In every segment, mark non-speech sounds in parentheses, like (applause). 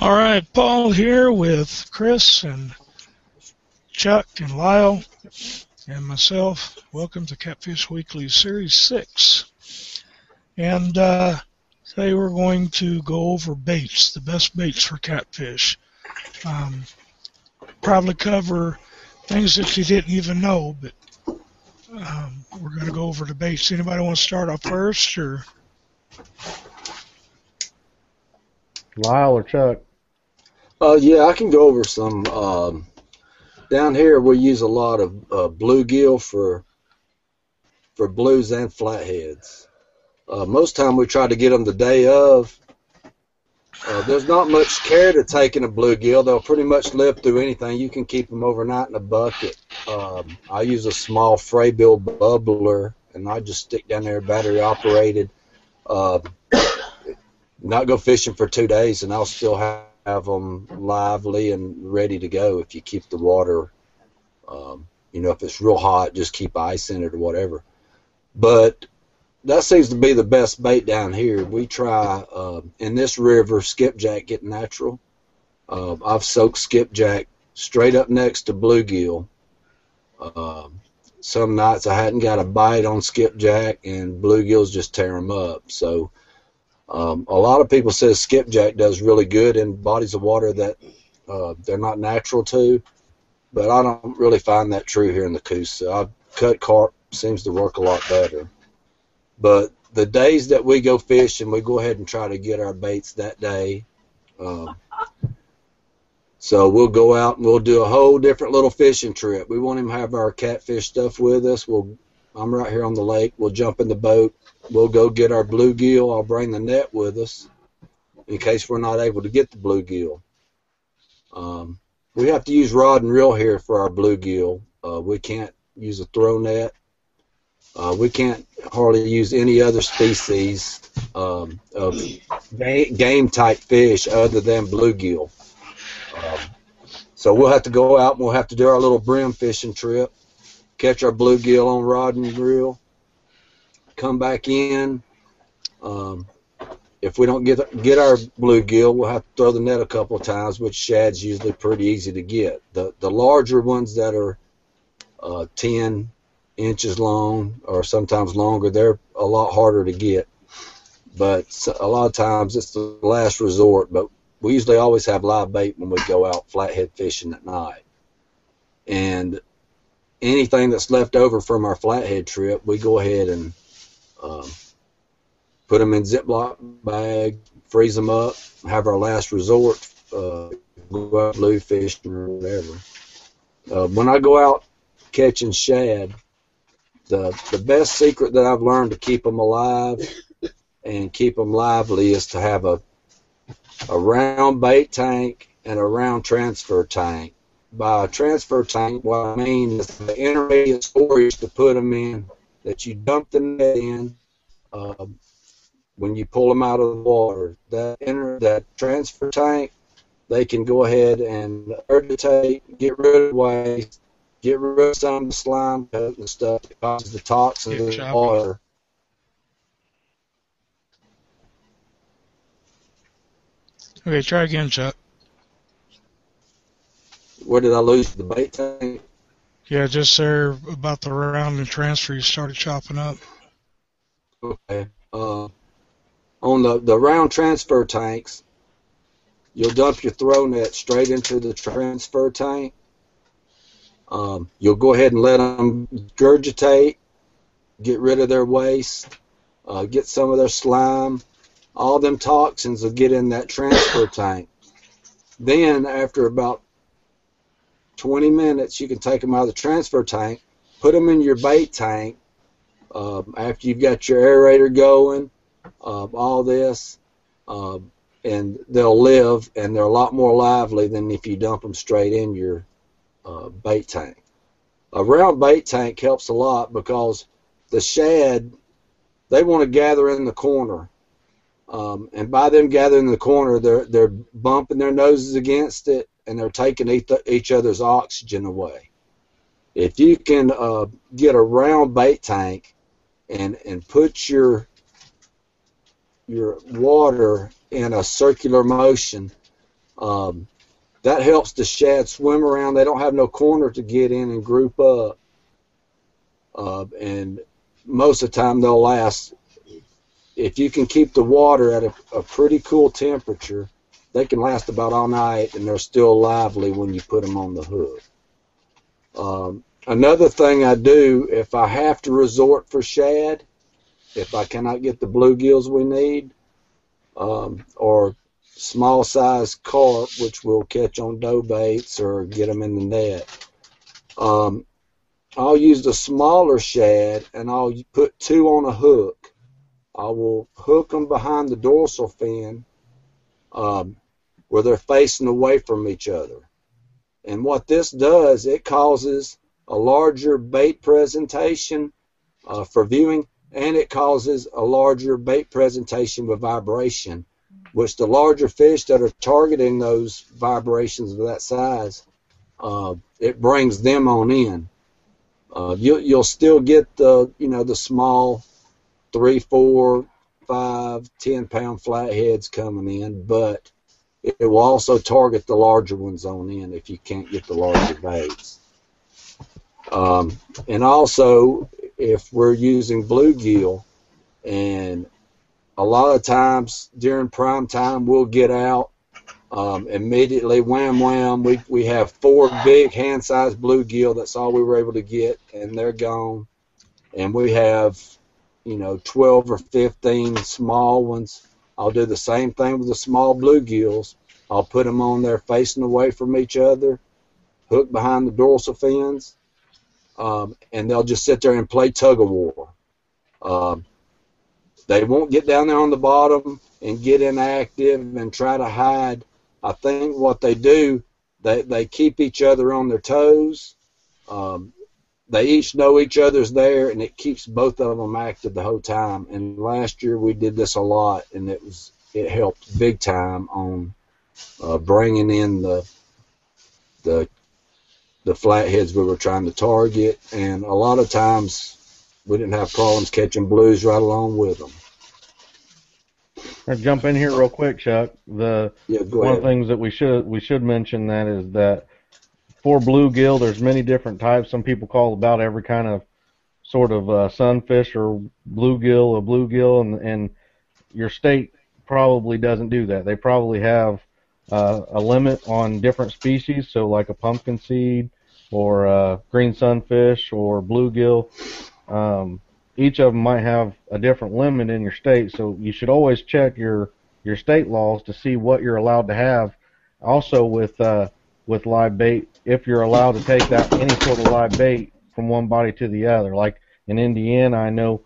All right, Paul here with Chris and Chuck and Lyle and myself. Welcome to Catfish Weekly Series 6. And uh, today we're going to go over baits, the best baits for catfish. Um, probably cover things that you didn't even know, but um, we're going to go over the baits. Anybody want to start off first, or Lyle or Chuck? Uh, yeah, I can go over some. Um, down here, we use a lot of uh, bluegill for for blues and flatheads. Uh, most time we try to get them the day of. Uh, there's not much care to take in a bluegill. They'll pretty much live through anything. You can keep them overnight in a bucket. Um, I use a small Frabill bubbler, and I just stick down there battery operated. Uh, (coughs) not go fishing for two days, and I'll still have have them lively and ready to go if you keep the water um, you know if it's real hot just keep ice in it or whatever. But that seems to be the best bait down here. We try uh, in this river skipjack get natural. Uh, i've soaked skipjack straight up next to bluegill. Uh, some nights i hadn't got a bite on skipjack and bluegills just tear them up. So um, a lot of people say skipjack does really good in bodies of water that uh, they're not natural to, but I don't really find that true here in the Coosa. I cut carp seems to work a lot better. But the days that we go fishing, we go ahead and try to get our baits that day. Um, so we'll go out and we'll do a whole different little fishing trip. We won't even have our catfish stuff with us. We'll I'm right here on the lake. We'll jump in the boat. We'll go get our bluegill. I'll bring the net with us in case we're not able to get the bluegill. Um, we have to use rod and reel here for our bluegill. Uh, we can't use a throw net. Uh, we can't hardly use any other species um, of game type fish other than bluegill. Um, so we'll have to go out and we'll have to do our little brim fishing trip catch our bluegill on rod and reel, come back in. Um, if we don't get get our bluegill, we'll have to throw the net a couple of times, which shad's usually pretty easy to get. The the larger ones that are uh, 10 inches long or sometimes longer, they're a lot harder to get. But a lot of times it's the last resort. But we usually always have live bait when we go out flathead fishing at night. And anything that's left over from our flathead trip, we go ahead and um, put them in Ziploc bag, freeze them up, have our last resort, uh, go out blue fishing or whatever. Uh, when I go out catching shad, the the best secret that I've learned to keep them alive and keep them lively is to have a a round bait tank and a round transfer tank by a transfer tank, what I mean is the intermediate storage to put them in that you dump the net in uh, when you pull them out of the water. That inter, that transfer tank, they can go ahead and regurgitate, get rid of waste, get rid of some of the slime coat and stuff that causes the toxins in the water. Okay, try again, Chuck. Where did I lose the bait tank? Yeah, just there about the round and transfer you started chopping up. Okay. Uh, on the, the round transfer tanks, you'll dump your throw net straight into the transfer tank. Um, you'll go ahead and let them gurgitate, get rid of their waste, uh, get some of their slime. All them toxins will get in that transfer tank. Then, after about 20 minutes, you can take them out of the transfer tank, put them in your bait tank. Um, after you've got your aerator going, uh, all this, uh, and they'll live, and they're a lot more lively than if you dump them straight in your uh, bait tank. A round bait tank helps a lot because the shad, they want to gather in the corner. Um, and by them gathering in the corner, they're they're bumping their noses against it, and they're taking each other's oxygen away. If you can uh, get a round bait tank and and put your your water in a circular motion, Um, that helps the shad swim around. They don't have no corner to get in and group up. Uh, and most of the time they'll last. If you can keep the water at a, a pretty cool temperature, they can last about all night and they're still lively when you put them on the hook. Um, another thing I do if I have to resort for shad, if I cannot get the bluegills we need, um, or small size carp, which we'll catch on dough baits or get them in the net. Um, I'll use the smaller shad and I'll put two on a hook. I will hook them behind the dorsal fin um, where they're facing away from each other. And what this does, it causes a larger bait presentation uh, for viewing and it causes a larger bait presentation with vibration, which the larger fish that are targeting those vibrations of that size, uh, it brings them on in. Uh, you, you'll still get the you know the small three, four, five, ten pound flatheads coming in, but it, will also target the larger ones on in if you can't get the larger baits. Um, and also, if we're using bluegill, and a lot of times during prime time we'll get out um, immediately, wham wham. We we have four big hand-sized bluegill. That's all we were able to get, and they're gone. And we have, you know, 12 or 15 small ones. I'll do the same thing with the small bluegills. I'll put them on there facing away from each other, hook behind the dorsal fins, um, and they'll just sit there and play tug of war. Um, they won't get down there on the bottom and get inactive and try to hide. I think what they do, they, they keep each other on their toes. Um, they each know each other's there, and it keeps both of them active the whole time. And last year we did this a lot, and it was it helped big time on uh, bringing in the the the flatheads we were trying to target, and a lot of times we didn't have problems catching blues right along with them. I jump in here real quick, Chuck. The Yeah, one of the things that we should we should mention that is that for bluegill, there's many different types. Some people call about every kind of sort of uh, sunfish or bluegill a bluegill, and and your state probably doesn't do that. They probably have uh, a limit on different species, so like a pumpkin seed or uh, green sunfish or bluegill. Um, each of them might have a different limit in your state, so you should always check your your state laws to see what you're allowed to have. Also, with uh, with live bait, if you're allowed to take that any sort of live bait from one body to the other. Like in Indiana, I know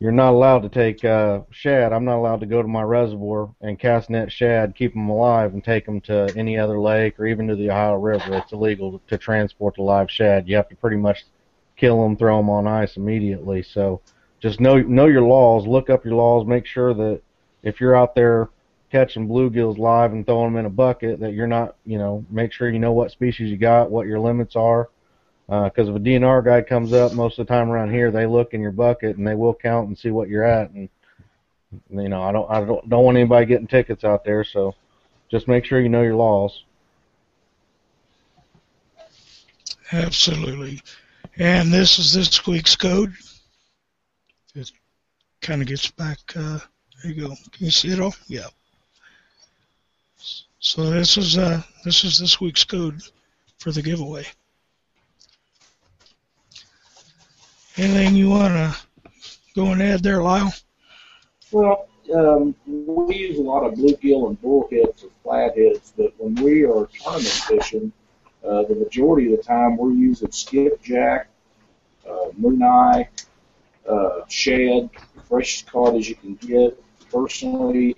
you're not allowed to take uh, shad. I'm not allowed to go to my reservoir and cast net shad, keep them alive, and take them to any other lake or even to the Ohio River. It's illegal to transport the live shad. You have to pretty much kill them, throw them on ice immediately. So just know know your laws. Look up your laws. Make sure that if you're out there catching bluegills live and throwing them in a bucket, that you're not, you know, make sure you know what species you got, what your limits are. Because if a DNR guy comes up, most of the time around here, they look in your bucket and they will count and see what you're at. And you know, I don't, I don't, don't want anybody getting tickets out there. So just make sure you know your laws. Absolutely. And this is this week's code. It kind of gets back. Uh, there you go. Can you see it all? Yeah. So this is uh, this is this week's code for the giveaway. Anything you want to go and add there, Lyle? Well, um, we use a lot of bluegill and bullheads or flatheads, but when we are tournament fishing, uh, the majority of the time we're using skipjack, uh, moon eye, uh, shad, freshest caught as you can get. Personally,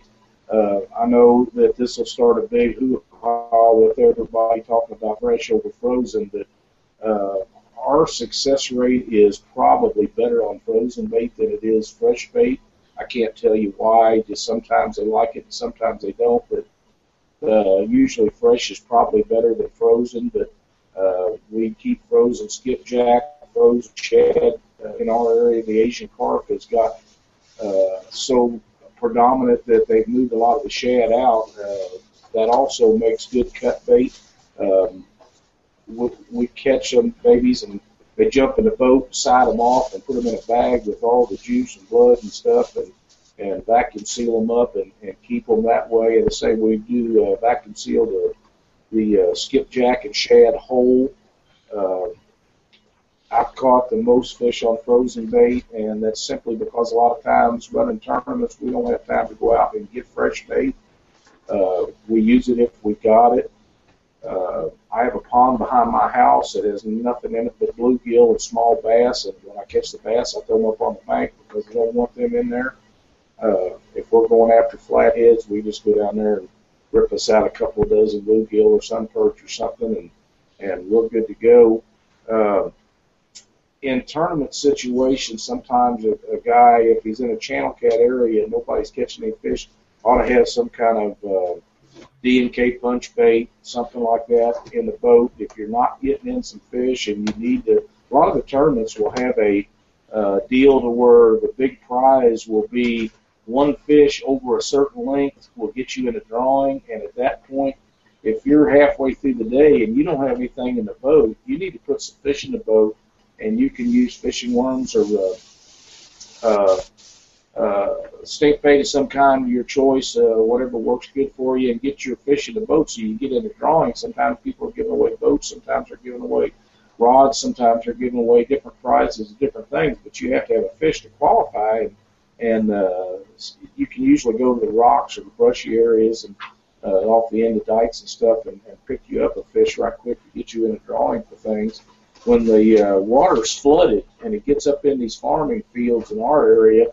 uh, I know that this will start a big hoo-ha with everybody talking about fresh over frozen, but uh, our success rate is probably better on frozen bait than it is fresh bait. I can't tell you why. Just sometimes they like it, and sometimes they don't. But uh, usually fresh is probably better than frozen. But uh, we keep frozen skipjack, frozen shad uh, in our area. The Asian carp has got uh, so predominant that they've moved a lot of the shad out. Uh, that also makes good cut bait. Um, we, we catch them babies and they jump in the boat, side them off, and put them in a bag with all the juice and blood and stuff, and and vacuum seal them up and, and keep them that way. The same way we do uh, vacuum seal the the uh, skipjack and shad whole. Uh, I've caught the most fish on frozen bait, and that's simply because a lot of times running tournaments, we don't have time to go out and get fresh bait. Uh, we use it if we got it. Uh, I have a pond behind my house that has nothing in it but bluegill and small bass, and when I catch the bass, I throw them up on the bank because I don't want them in there. Uh, if we're going after flatheads, we just go down there and rip us out a couple of dozen bluegill or sun perch or something, and and we're good to go. Uh, in tournament situations, sometimes a, a guy, if he's in a channel cat area and nobody's catching any fish, ought to have some kind of uh, D and K punch bait, something like that, in the boat. If you're not getting in some fish and you need to, a lot of the tournaments will have a uh, deal to where the big prize will be one fish over a certain length will get you in a drawing, and at that point, if you're halfway through the day and you don't have anything in the boat, you need to put some fish in the boat, and you can use fishing worms or uh, uh, uh, stink bait of some kind your choice, uh, whatever works good for you, and get your fish in the boat so you get in the drawing. Sometimes people are giving away boats, sometimes they're giving away rods, sometimes they're giving away different prizes, different things, but you have to have a fish to qualify. And, and uh, you can usually go to the rocks or the brushy areas and uh, off the end of dikes and stuff and, and pick you up a fish right quick to get you in a drawing for things. When the uh, water's flooded and it gets up in these farming fields in our area,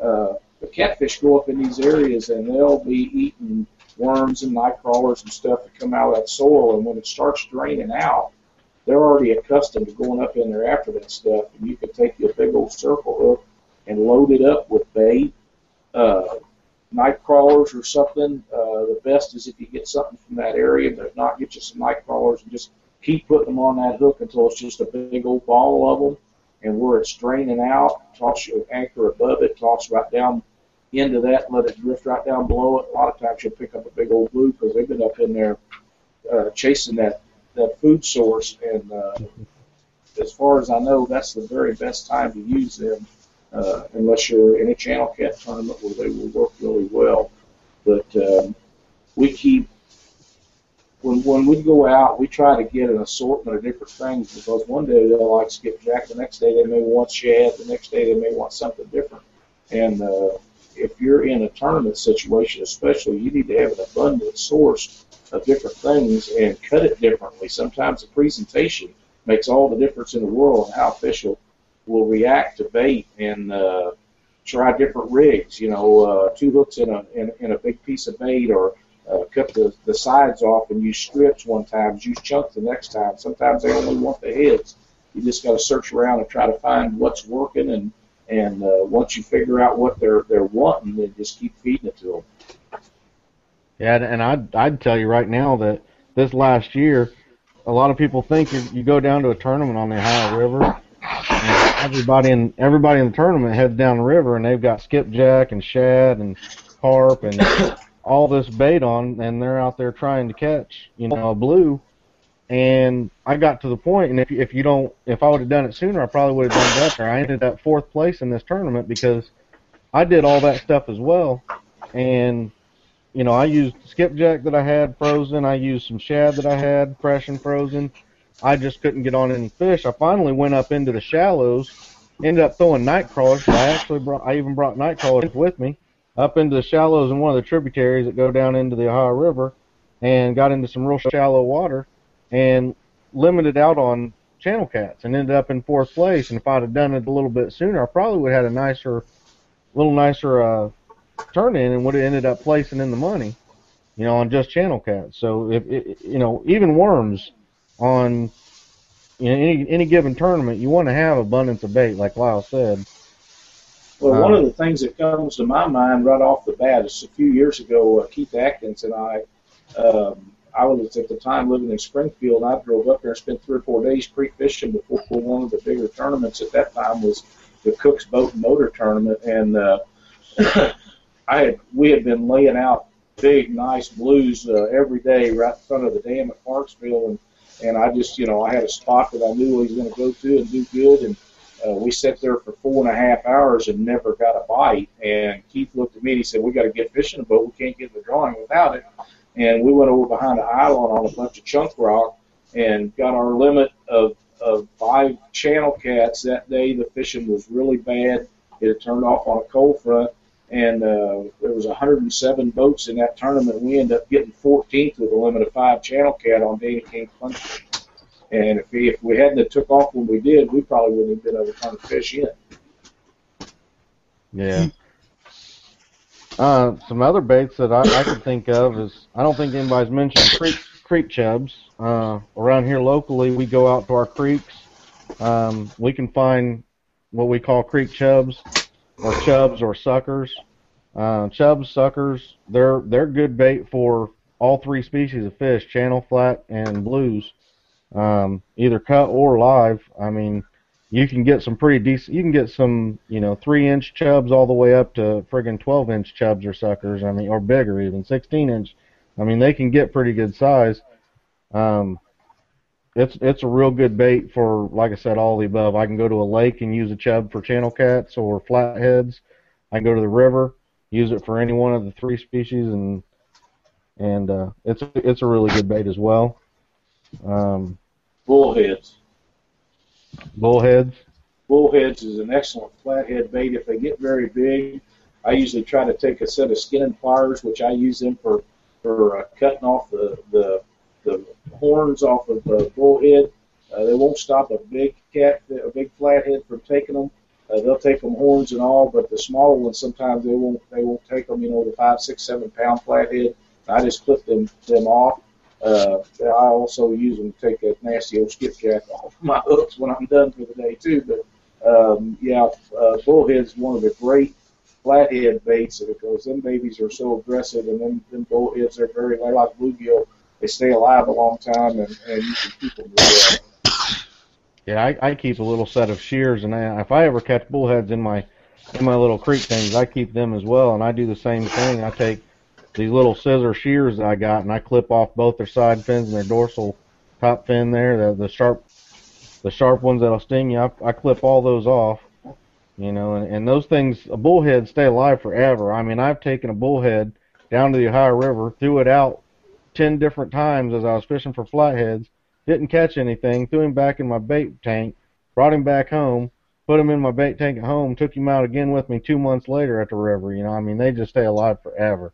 uh, the catfish go up in these areas and they'll be eating worms and night crawlers and stuff that come out of that soil. And when it starts draining out, they're already accustomed to going up in there after that stuff. And you can take your big old circle hook and load it up with bait, uh, night crawlers or something. Uh, the best is if you get something from that area, but if not, get you some night crawlers and just keep putting them on that hook until it's just a big old ball of them. And where it's draining out, toss your anchor above it, toss right down into that, let it drift right down below it. A lot of times you'll pick up a big old blue because they've been up in there uh, chasing that that food source. And uh, as far as I know, that's the very best time to use them uh, unless you're in a channel cat tournament where they will work really well. But um, we keep when we go out, we try to get an assortment of different things because one day they'll like skipjack, the next day they may want shad, the next day they may want something different. And uh, if you're in a tournament situation, especially, you need to have an abundant source of different things and cut it differently. Sometimes the presentation makes all the difference in the world on how official will react to bait and uh, try different rigs. You know, uh, two hooks in a in, in a big piece of bait, or uh, cut the, the sides off and use strips one time, use chunks the next time. Sometimes they only want the heads. You just got to search around and try to find what's working, and and uh, once you figure out what they're they're wanting, then just keep feeding it to them. Yeah, and I'd I'd tell you right now that this last year, a lot of people think you, you go down to a tournament on the Ohio River and everybody in everybody in the tournament heads down the river and they've got skipjack and shad and carp and (laughs) all this bait on and they're out there trying to catch you know a blue. And I got to the point and if if you don't if I would have done it sooner I probably would have done better. I ended up fourth place in this tournament because I did all that stuff as well. And you know I used skipjack that I had frozen. I used some shad that I had fresh and frozen. I just couldn't get on any fish. I finally went up into the shallows, ended up throwing night crawlers. I actually brought, I even brought night crawlers with me up into the shallows in one of the tributaries that go down into the Ohio River, and got into some real shallow water, and limited out on channel cats, and ended up in fourth place. And if I'd have done it a little bit sooner, I probably would have had a nicer, little nicer uh, turn in, and would have ended up placing in the money, you know, on just channel cats. So if it, you know, even worms on you know, any any given tournament, you want to have abundance of bait, like Lyle said. Well, um, one of the things that comes to my mind right off the bat is a few years ago, uh, Keith Atkins and I, um, I was at the time living in Springfield. And I drove up there and spent three or four days pre-fishing before one of the bigger tournaments at that time was the Cook's Boat and Motor Tournament, and uh, (coughs) I had we had been laying out big, nice blues uh, every day right in front of the dam at Clarksville, and and I just, you know, I had a spot that I knew he was going to go to and do good, and uh, we sat there for four and a half hours and never got a bite. And Keith looked at me and he said, "We got to get fishing, but we can't get the drawing without it." And we went over behind the island on a bunch of chunk rock and got our limit of of five channel cats that day. The fishing was really bad. It had turned off on a cold front, and uh, there was 107 boats in that tournament. We ended up getting 14th with a limit of five channel cat on Dana King Country. And if we, if we hadn't have took off when we did, we probably wouldn't have been able to turn the fish in. Yeah. Uh, some other baits that I, I could think of is I don't think anybody's mentioned creek creek chubs. Uh, around here locally, we go out to our creeks. Um, we can find what we call creek chubs, or chubs or suckers. Uh, chubs, suckers, they're they're good bait for all three species of fish: channel, flat, and blues. Um, either cut or live. I mean, you can get some pretty decent. You can get some, you know, three-inch chubs all the way up to friggin' 12-inch chubs or suckers. I mean, or bigger even, 16-inch. I mean, they can get pretty good size. Um, it's it's a real good bait for, like I said, all the above. I can go to a lake and use a chub for channel cats or flatheads. I can go to the river, use it for any one of the three species, and and uh, it's it's a really good bait as well. Um, Bullheads. bullheads. Bullheads is an excellent flathead bait. If they get very big, I usually try to take a set of skinning pliers, which I use them for for uh, cutting off the, the the horns off of the bullhead. Uh, they won't stop a big cat, a big flathead from taking them. Uh, they'll take them horns and all, but the smaller ones sometimes they won't. They won't take them. You know, the five, six, seven pound flathead. I just clip them them off. Uh, I also use them to take that nasty old skipjack off (laughs) my hooks when I'm done for the day too. But um, yeah, uh, bullhead's one of the great flathead baits because them babies are so aggressive, and them them bullheads are very they're like bluegill. They stay alive a long time, and, and you can keep them well. Yeah, I, I keep a little set of shears, and I, if I ever catch bullheads in my in my little creek things, I keep them as well, and I do the same thing. I take these little scissor shears that I got, and I clip off both their side fins and their dorsal top fin there, the the sharp the sharp ones that'll sting you. I, I clip all those off, you know, and, and those things, a bullhead stay alive forever. I mean, I've taken a bullhead down to the Ohio River, threw it out ten different times as I was fishing for flatheads, didn't catch anything, threw him back in my bait tank, brought him back home, put him in my bait tank at home, took him out again with me two months later at the river. You know, I mean, they just stay alive forever.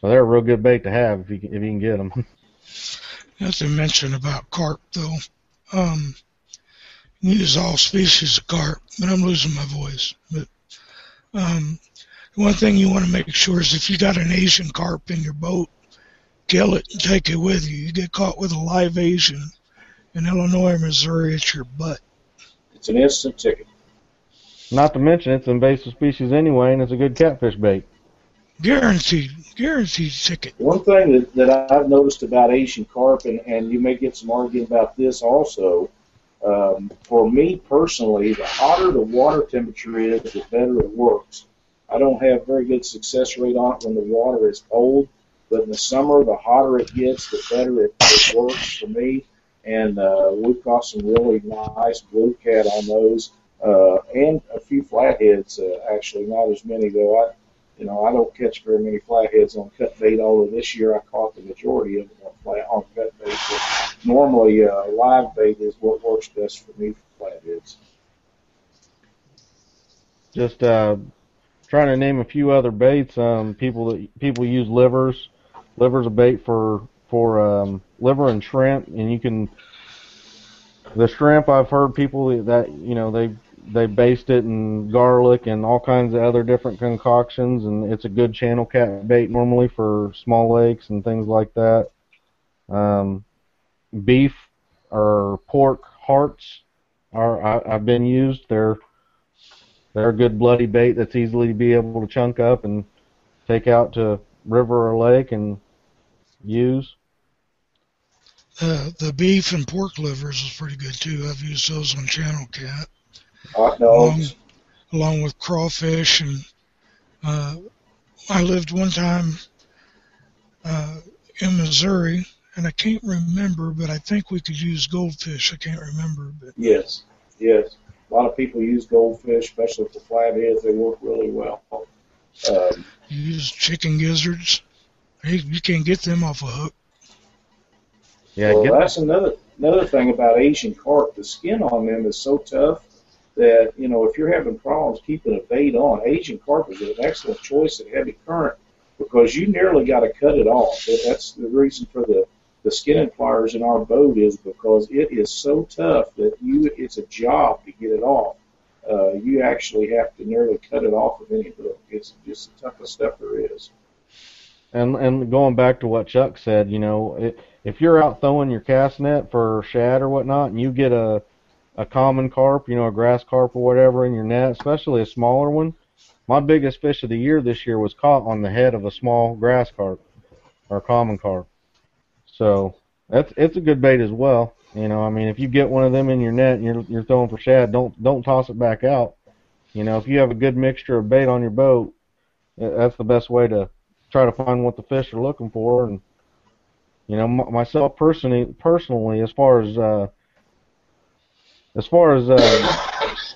So they're a real good bait to have if you can, if you can get them. (laughs) Not to mention about carp, though. Um, you use all species of carp, but I'm losing my voice. But um, one thing you want to make sure is if you got an Asian carp in your boat, kill it and take it with you. You get caught with a live Asian in Illinois or Missouri, it's your butt. It's an instant ticket. Not to mention it's an invasive species anyway, and it's a good catfish bait. Guaranteed, guaranteed ticket. One thing that, that I've noticed about Asian carp, and, and you may get some argument about this also, um, for me personally, the hotter the water temperature is, the better it works. I don't have very good success rate on it when the water is cold, but in the summer, the hotter it gets, the better it, it works for me. And uh, we've caught some really nice blue cat on those, uh, and a few flatheads. Uh, actually, not as many though. I, you know, I don't catch very many flatheads on cut bait. Although this year I caught the majority of them on, flat, on cut bait. But normally, uh, live bait is what works best for me for flatheads. Just uh, trying to name a few other baits. Um, people that people use livers. Liver's a bait for for um, liver and shrimp, and you can. The shrimp, I've heard people that you know they they baste it in garlic and all kinds of other different concoctions, and it's a good channel cat bait normally for small lakes and things like that. Um, beef or pork hearts are I, I've been used. They're they're a good bloody bait that's easily to be able to chunk up and take out to river or lake and use. Uh, the beef and pork livers is pretty good too. I've used those on channel cat. Hot along, dogs. along with crawfish and uh, I lived one time uh, in Missouri, and I can't remember, but I think we could use goldfish. I can't remember, but Yes, yes. A lot of people use goldfish, especially for flatheads. They work really well. Um, you use chicken gizzards. Hey, you can't get them off a hook. Yeah, well, get that's another another thing about Asian carp. The skin on them is so tough that you know if you're having problems keeping a bait on, Asian carp is an excellent choice at heavy current because you nearly got to cut it off. That's the reason for the the skinning pliers in our boat is because it is so tough that you it's a job to get it off. Uh, you actually have to nearly cut it off of any hook. It's just the toughest stuff there is. and and going back to what Chuck said, you know, it, if you're out throwing your cast net for shad or whatnot, and you get a a common carp, you know, a grass carp or whatever in your net, especially a smaller one. My biggest fish of the year this year was caught on the head of a small grass carp or common carp. So that's it's a good bait as well. You know, I mean, if you get one of them in your net and you're you're throwing for shad, don't don't toss it back out. You know, if you have a good mixture of bait on your boat, that's the best way to try to find what the fish are looking for. And you know, myself personally, personally, as far as uh, as far as uh,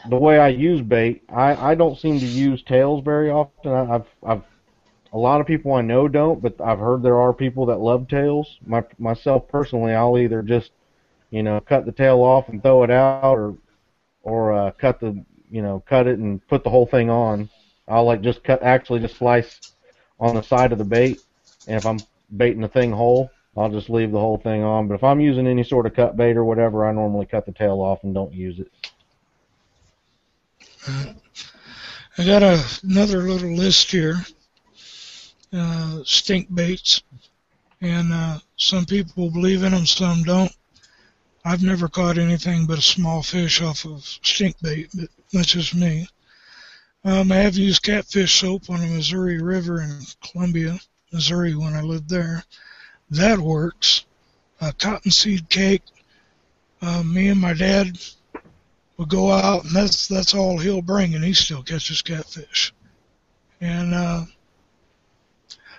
the way I use bait, I I don't seem to use tails very often. I, I've I've a lot of people I know don't, but I've heard there are people that love tails. My myself personally, I'll either just you know cut the tail off and throw it out, or or uh, cut the you know cut it and put the whole thing on. I'll like just cut actually just slice on the side of the bait, and if I'm baiting the thing whole, I'll just leave the whole thing on. But if I'm using any sort of cut bait or whatever, I normally cut the tail off and don't use it. I got a, another little list here. Uh, stink baits, and uh, some people believe in them, some don't. I've never caught anything but a small fish off of stink bait, but that's just me. Um, I have used catfish soap on the Missouri River in Columbia, Missouri, when I lived there. That works. Uh, cottonseed cake. Uh, me and my dad would go out, and that's that's all he'll bring, and he still catches catfish. And uh,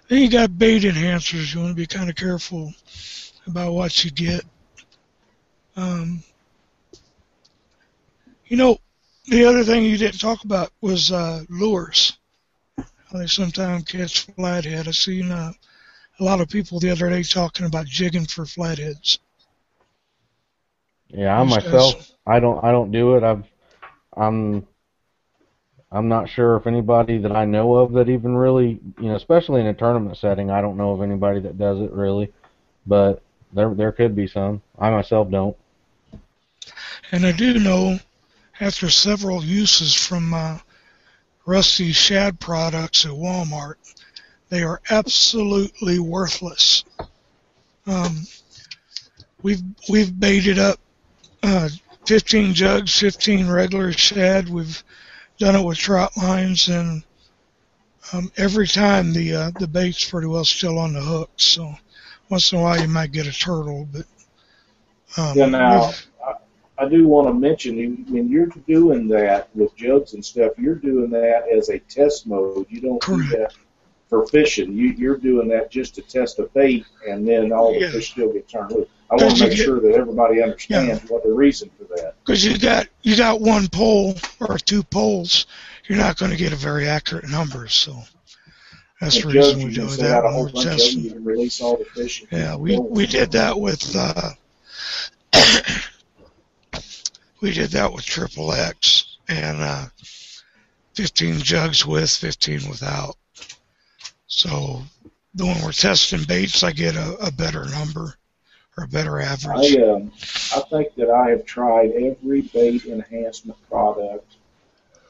then you got bait enhancers. You want to be kind of careful about what you get. Um, you know, the other thing you didn't talk about was uh, lures. They sometimes catch flathead. I seen uh, a lot of people the other day talking about jigging for flatheads. Yeah, I myself, I don't, I don't do it. I've, I'm, I'm not sure if anybody that I know of that even really, you know, especially in a tournament setting, I don't know of anybody that does it really, but there, there could be some. I myself don't. And I do know, after several uses from uh, Rusty Shad products at Walmart, they are absolutely worthless. Um, we've we've baited up uh, 15 jugs, 15 regular shad. We've done it with trout lines, and um, every time the uh, the bait's pretty well still on the hook. So once in a while you might get a turtle, but um, Yeah, now I, I do want to mention you- when you're doing that with jugs and stuff, you're doing that as a test mode. You don't do that for fishing. You, you're doing that just to test a bait, and then all the Yeah. fish still get turned loose. I want to make sure that everybody understands what the reason for that. because you got you got one pole or two poles, you're not going to get a very accurate number. So that's the reason we do that when whole we're bunch of. You testing. release all the fish. Yeah, we we did that with uh, (coughs) we did that with triple X and uh, 15 jugs with, 15 without. So the when we're testing baits, I get a, a better number or a better average. I um, I think that I have tried every bait enhancement product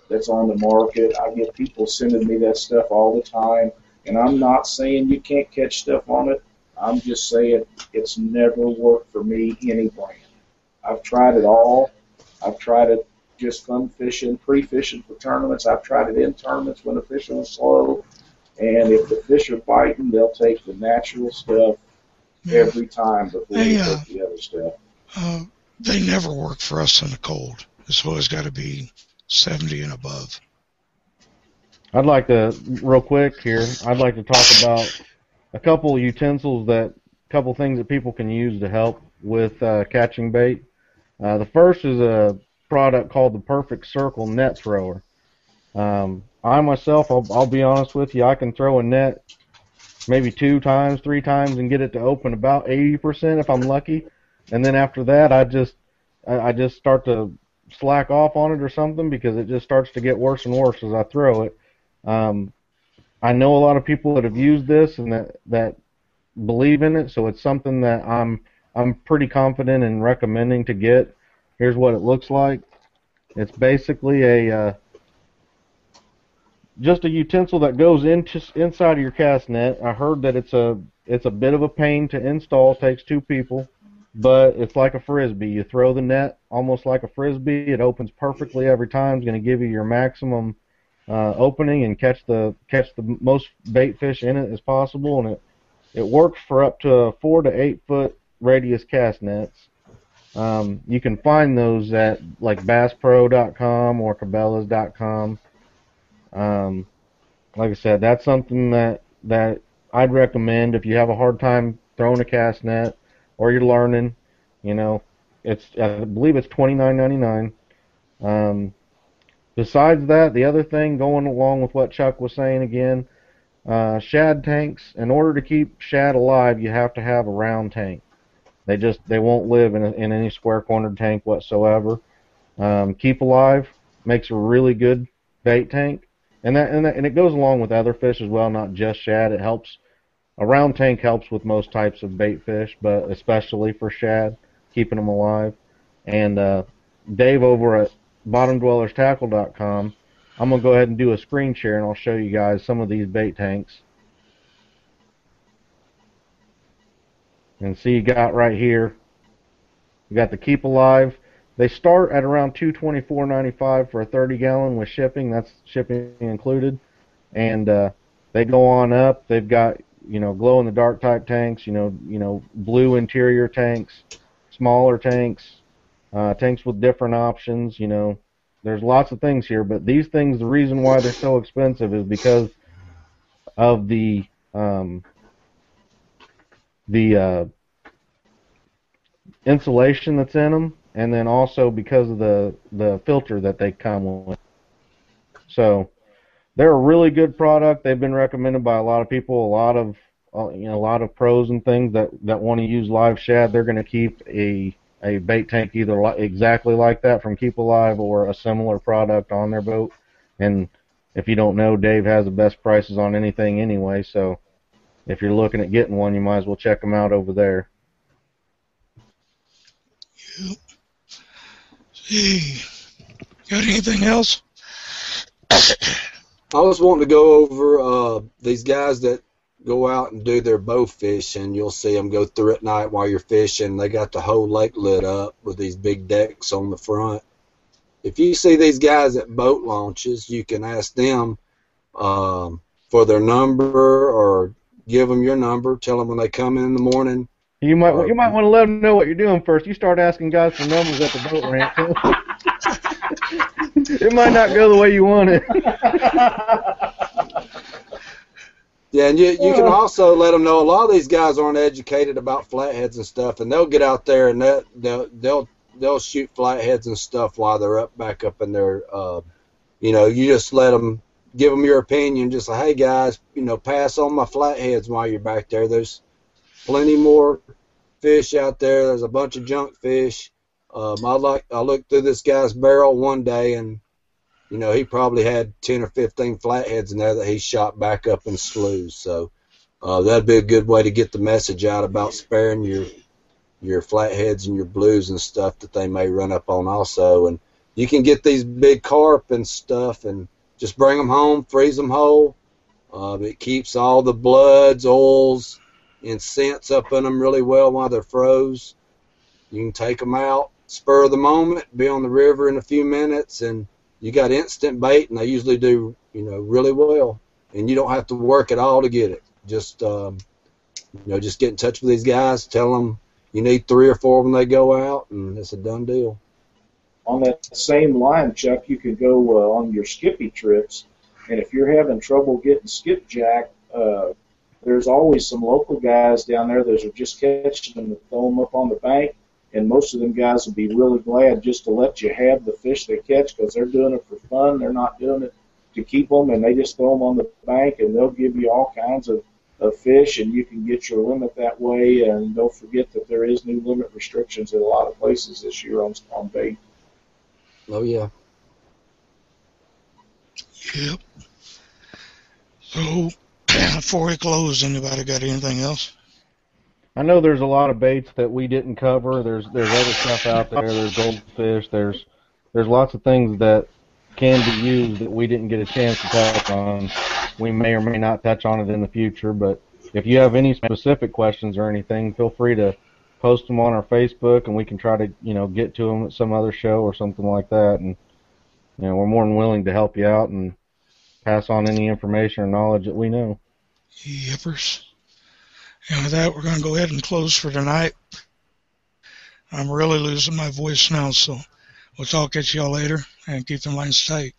that's on the market. I get people sending me that stuff all the time, and I'm not saying you can't catch stuff on it. I'm just saying it's never worked for me any brand. I've tried it all. I've tried it just fun fishing, pre-fishing for tournaments. I've tried it in tournaments when the fishing was slow. And if the fish are biting, they'll take the natural stuff every time before they Hey, uh, take the other stuff. Uh, they never work for us in the cold. It's always got to be 70 and above. I'd like to, real quick here, I'd like to talk about a couple utensils that, a couple things that people can use to help with uh, catching bait. Uh, the first is a product called the Perfect Circle Net Thrower. Um, I myself, I'll, I'll be honest with you, I can throw a net maybe two times, three times, and get it to open about 80% if I'm lucky. And then after that, I just I, just start to slack off on it or something because it just starts to get worse and worse as I throw it. Um, I know a lot of people that have used this and that that believe in it, so it's something that I'm I'm pretty confident in recommending to get. Here's what it looks like. It's basically a uh, just a utensil that goes into inside of your cast net. I heard that it's a it's a bit of a pain to install. Takes two people, but it's like a frisbee. You throw the net almost like a frisbee. It opens perfectly every time. It's going to give you your maximum uh, opening and catch the catch the most bait fish in it as possible. And it it works for up to four to eight foot radius cast nets. Um, you can find those at like BassPro.com or Cabela's.com. Um, like I said, that's something that that I'd recommend if you have a hard time throwing a cast net or you're learning. You know, it's I believe it's twenty nine ninety nine. Um, besides that, the other thing going along with what Chuck was saying again, uh, shad tanks. In order to keep shad alive, you have to have a round tank. They just they won't live in, a, in any square cornered tank whatsoever. Um, keep alive makes a really good bait tank, and that, and that and it goes along with other fish as well, not just shad. It helps. A round tank helps with most types of bait fish, but especially for shad, keeping them alive. And uh, Dave over at BottomDwellersTackle.com, I'm gonna go ahead and do a screen share, and I'll show you guys some of these bait tanks. And see, you got right here, you got the Keep Alive. They start at around 224.95 for a 30 gallon with shipping. That's shipping included, and uh, they go on up. They've got you know glow in the dark type tanks. You know you know blue interior tanks, smaller tanks, uh, tanks with different options. You know there's lots of things here, but these things, the reason why they're so expensive is because of the um, the uh, insulation that's in them, and then also because of the the filter that they come with. So they're a really good product. They've been recommended by a lot of people, a lot of uh, you know, a lot of pros and things that that want to use live shad. They're going to keep a a bait tank either li- exactly like that from Keep Alive or a similar product on their boat. And if you don't know, Dave has the best prices on anything anyway. So if you're looking at getting one, you might as well check them out over there. Yep. Got anything else? I was wanting to go over uh, these guys that go out and do their bow fishing. You'll see them go through at night while you're fishing. They got the whole lake lit up with these big decks on the front. If you see these guys at boat launches, you can ask them um, for their number or give them your number. Tell them when they come in, in the morning. You might you might want to let them know what you're doing first. You start asking guys for numbers at the boat ramp. (laughs) it might not go the way you want it. (laughs) Yeah, and you you can also let them know a lot of these guys aren't educated about flatheads and stuff, and they'll get out there and they'll they'll they'll, they'll shoot flatheads and stuff while they're up back up in their, uh, you know, you just let them give them your opinion, just like, hey guys, you know, pass on my flatheads while you're back there. There's plenty more fish out there. There's a bunch of junk fish. Um, I like I looked through this guy's barrel one day and you know, he probably had 10 or 15 flatheads in there that he shot back up in sloughs. So uh, that'd be a good way to get the message out about sparing your your flatheads and your blues and stuff that they may run up on also. And you can get these big carp and stuff and just bring them home, freeze them whole. Uh, it keeps all the bloods, oils, and scents up in them really well while they're froze. You can take them out, spur of the moment, be on the river in a few minutes, and you got instant bait, and they usually do you know really well, and you don't have to work at all to get it. Just um, you know, just get in touch with these guys, tell them you need three or four when they go out, and it's a done deal. On that same line, Chuck, you can go uh, on your skippy trips, and if you're having trouble getting skipjack, uh, there's there's always some local guys down there that are just catching them and throw them up on the bank. And most of them guys will be really glad just to let you have the fish they catch because they're doing it for fun. They're not doing it to keep them, and they just throw them on the bank, and they'll give you all kinds of, of fish, and you can get your limit that way. And don't forget that there is new limit restrictions in a lot of places this year on on bait. Oh yeah. Yep. So, (coughs) before we close, anybody got anything else? I know there's a lot of baits that we didn't cover. There's there's other stuff out there. There's goldfish. There's there's lots of things that can be used that we didn't get a chance to touch on. We may or may not touch on it in the future, but if you have any specific questions or anything, feel free to post them on our Facebook, and we can try to you know get to them at some other show or something like that. And you know we're more than willing to help you out and pass on any information or knowledge that we know. Yippers. And with that, we're going to go ahead and close for tonight. I'm really losing my voice now, so we'll talk at y'all later and keep the lines tight.